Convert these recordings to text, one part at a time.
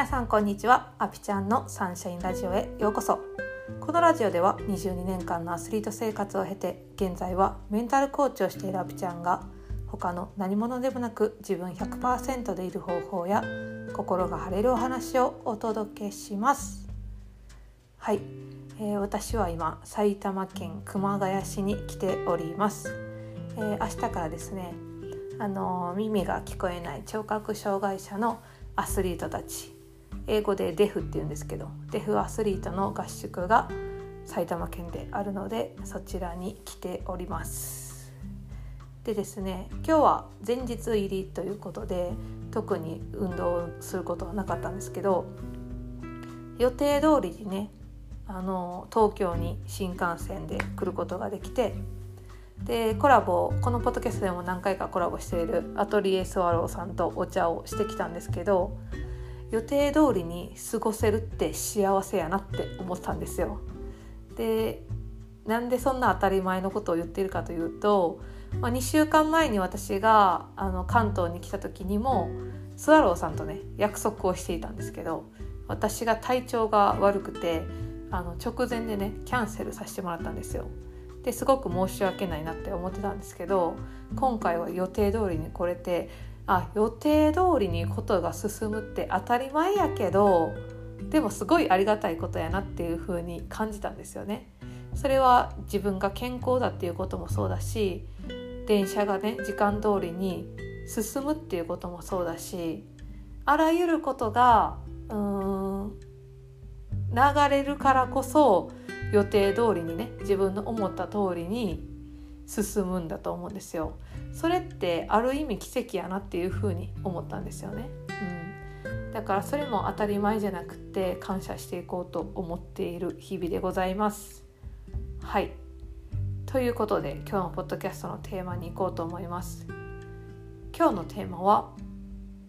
皆さんこんにちは。アピちゃんのサンシャインラジオへようこそ。このラジオでは22年間のアスリート生活を経て現在はメンタルコーチをしているアピちゃんが他の何者でもなく自分100%でいる方法や心が晴れるお話をお届けします。はい、えー、私は今埼玉県熊谷市に来ております、えー、明日からですねあの耳が聞こえない聴覚障害者のアスリートたち英語でデフって言うんですけどデフアスリートの合宿が埼玉県であるのでそちらに来ております。でですね今日は前日入りということで特に運動することはなかったんですけど予定通りにねあの東京に新幹線で来ることができてでコラボこのポッドキャストでも何回かコラボしているアトリエスワローさんとお茶をしてきたんですけど予定通りに過ごせるって幸せやなって思ったんですよ。でなんでそんな当たり前のことを言っているかというと、まあ、2週間前に私があの関東に来た時にもスワローさんとね約束をしていたんですけど私が体調が悪くてあの直前でねキャンセルさせてもらったんですよ。ですごく申し訳ないなって思ってたんですけど今回は予定通りに来れてあ予定通りにことが進むって当たり前やけどでもすごいありがたいことやなっていう風に感じたんですよね。それは自分が健康だっていうこともそうだし電車がね時間通りに進むっていうこともそうだしあらゆることがうーん流れるからこそ予定通りにね自分の思った通りに進むんだと思うんですよ。それってある意味奇跡やなっていうふうに思ったんですよね。うん、だからそれも当たり前じゃなくて感謝していこうと思っている日々でございます。はいということで今日のポッドキャストのテーマに行こうと思います。今日のテーマは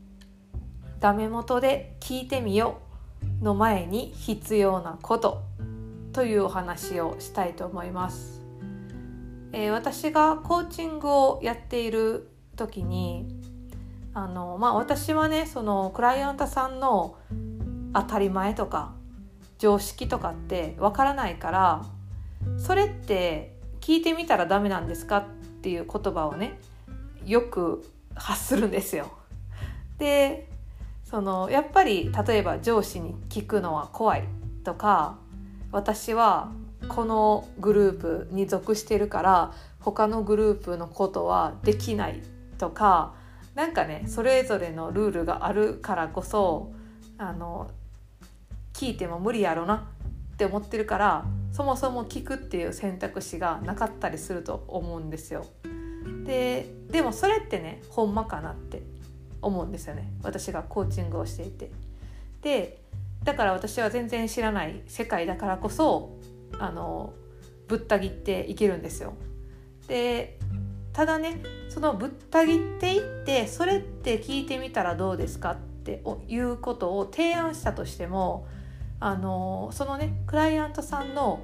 「ダメ元で聞いてみよう」の前に必要なことというお話をしたいと思います。えー、私がコーチングをやっている時にあの、まあ、私はねそのクライアントさんの当たり前とか常識とかってわからないからそれって聞いてみたらダメなんですかっていう言葉をねよく発するんですよ。でそのやっぱり例えば上司に聞くのは怖いとか私はこのグループに属してるから他のグループのことはできないとかなんかねそれぞれのルールがあるからこそあの聞いても無理やろなって思ってるからそもそも聞くっていう選択肢がなかったりすると思うんですよ。ででもそれってねほんまかなって思うんですよね私がコーチングをしていて。でだから私は全然知らない世界だからこそあのぶった切っていけるんですよ。でただねそのぶった切っていってそれって聞いてみたらどうですかっていうことを提案したとしてもあのそのねクライアントさんの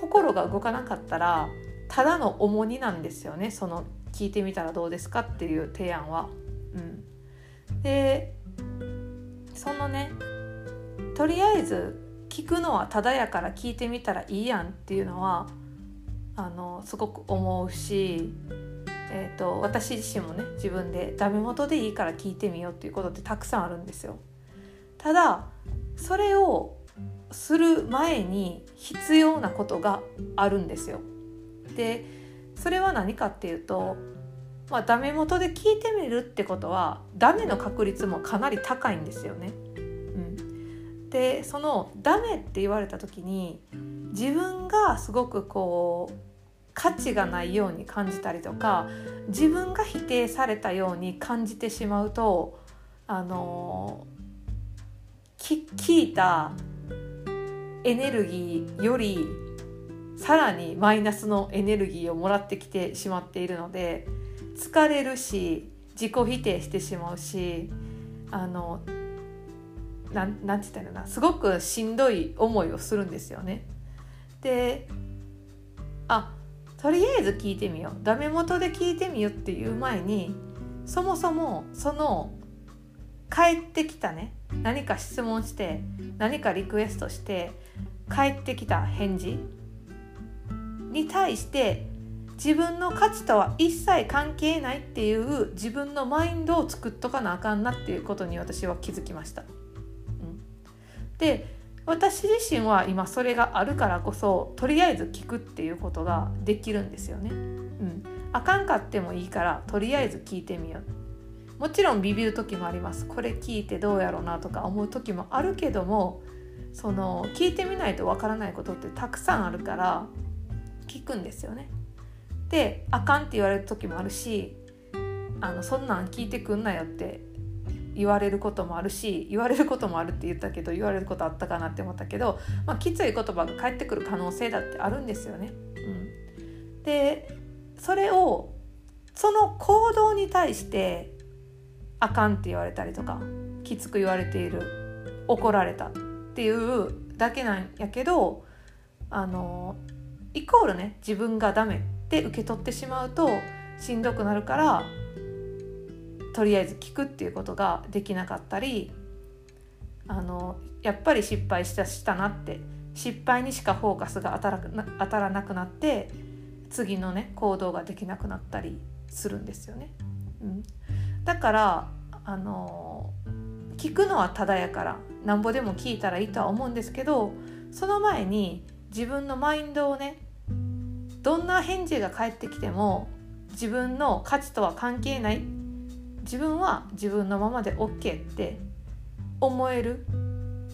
心が動かなかったらただの重荷なんですよねその聞いてみたらどうですかっていう提案は。うん、でそのねとりあえず聞くのはただやから聞いてみたらいいやんっていうのはあのすごく思うし、えーと、私自身もね自分でダメ元でいいから聞いてみようっていうことってたくさんあるんですよ。ただそれをする前に必要なことがあるんですよ。でそれは何かっていうと、まあ、ダメ元で聞いてみるってことはダメの確率もかなり高いんですよね。でそのダメって言われた時に自分がすごくこう価値がないように感じたりとか自分が否定されたように感じてしまうとあの聞いたエネルギーよりさらにマイナスのエネルギーをもらってきてしまっているので疲れるし自己否定してしまうしあのななんて言ったらなすごくしんどい思いをするんですよね。であとりあえず聞いてみようダメ元で聞いてみようっていう前にそもそもその帰ってきたね何か質問して何かリクエストして帰ってきた返事に対して自分の価値とは一切関係ないっていう自分のマインドを作っとかなあかんなっていうことに私は気づきました。で私自身は今それがあるからこそとりあえず聞くっていうことができるんですよね。うん、あかんかってもいいからとりあえず聞いてみよう。もちろんビビる時もあります。これ聞いてどうやろうなとか思う時もあるけどもその聞いてみないとわからないことってたくさんあるから聞くんですよね。であかんって言われる時もあるしあのそんなん聞いてくんなよって言われることもあるし言われることもあるって言ったけど言われることあったかなって思ったけど、まあ、きつい言葉が返ってくる可能性だってあるんですよね。うん、でそれをその行動に対してあかんって言われたりとかきつく言われている怒られたっていうだけなんやけどあのイコールね自分がダメって受け取ってしまうとしんどくなるからとりあえず聞くっていうことができなかったりあのやっぱり失敗したしたなって失敗にしかフォーカスが当たら当たらなくなって次のね行動ができなくなったりするんですよね。うん、だからあの聞くのはただやからなんぼでも聞いたらいいとは思うんですけどその前に自分のマインドをねどんな返事が返ってきても自分の価値とは関係ない自分は自分のままで OK って思える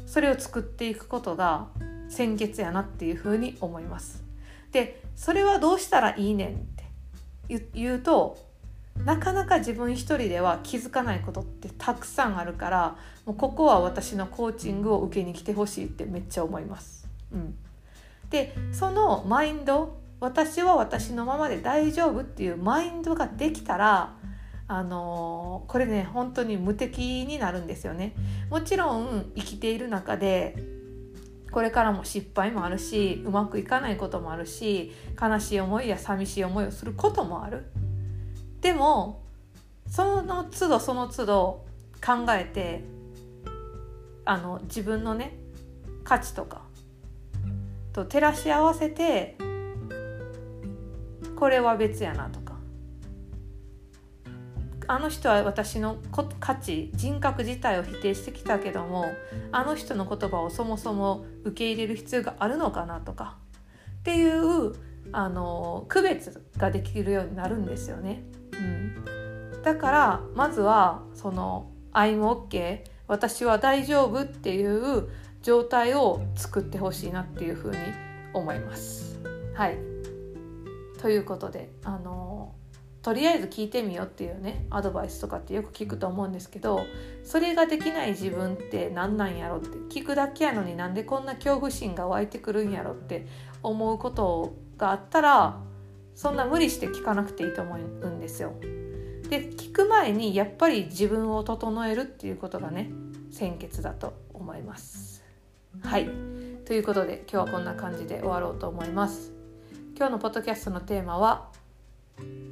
それを作っていくことが先決やなっていうふうに思います。でそれはどうしたらいいねんって言うとなかなか自分一人では気づかないことってたくさんあるからもうここは私のコーチングを受けに来てほしいってめっちゃ思います。うん、でそのマインド私は私のままで大丈夫っていうマインドができたらあのこれね本当に無敵になるんですよね。もちろん生きている中でこれからも失敗もあるしうまくいかないこともあるし悲しい思いや寂しい思いをすることもある。でもその都度その都度考えてあの自分のね価値とかと照らし合わせてこれは別やなとあの人は私の価値人格自体を否定してきたけどもあの人の言葉をそもそも受け入れる必要があるのかなとかっていうあの区別ができるようになるんですよね。うん、だからまずはその「I'm OK」私は大丈夫っていう状態を作ってほしいなっていうふうに思います。はいということであのとりあえず聞いてみようっていうねアドバイスとかってよく聞くと思うんですけどそれができない自分って何なんやろって聞くだけやのになんでこんな恐怖心が湧いてくるんやろって思うことがあったらそんな無理して聞かなくていいと思うんですよ。で聞く前にやっぱり自分を整えるっていうことがね先決だと思います。はいということで今日はこんな感じで終わろうと思います。今日のポッドキャストのテーマは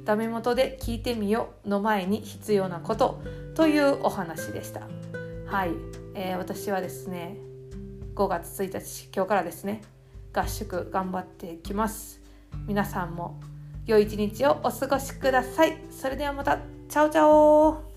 ダメ元で聞いてみよの前に必要なことというお話でした。はい、えー、私はですね5月1日今日からですね合宿頑張っていきます。皆さんも良い一日をお過ごしください。それではまた。チャオチャオ。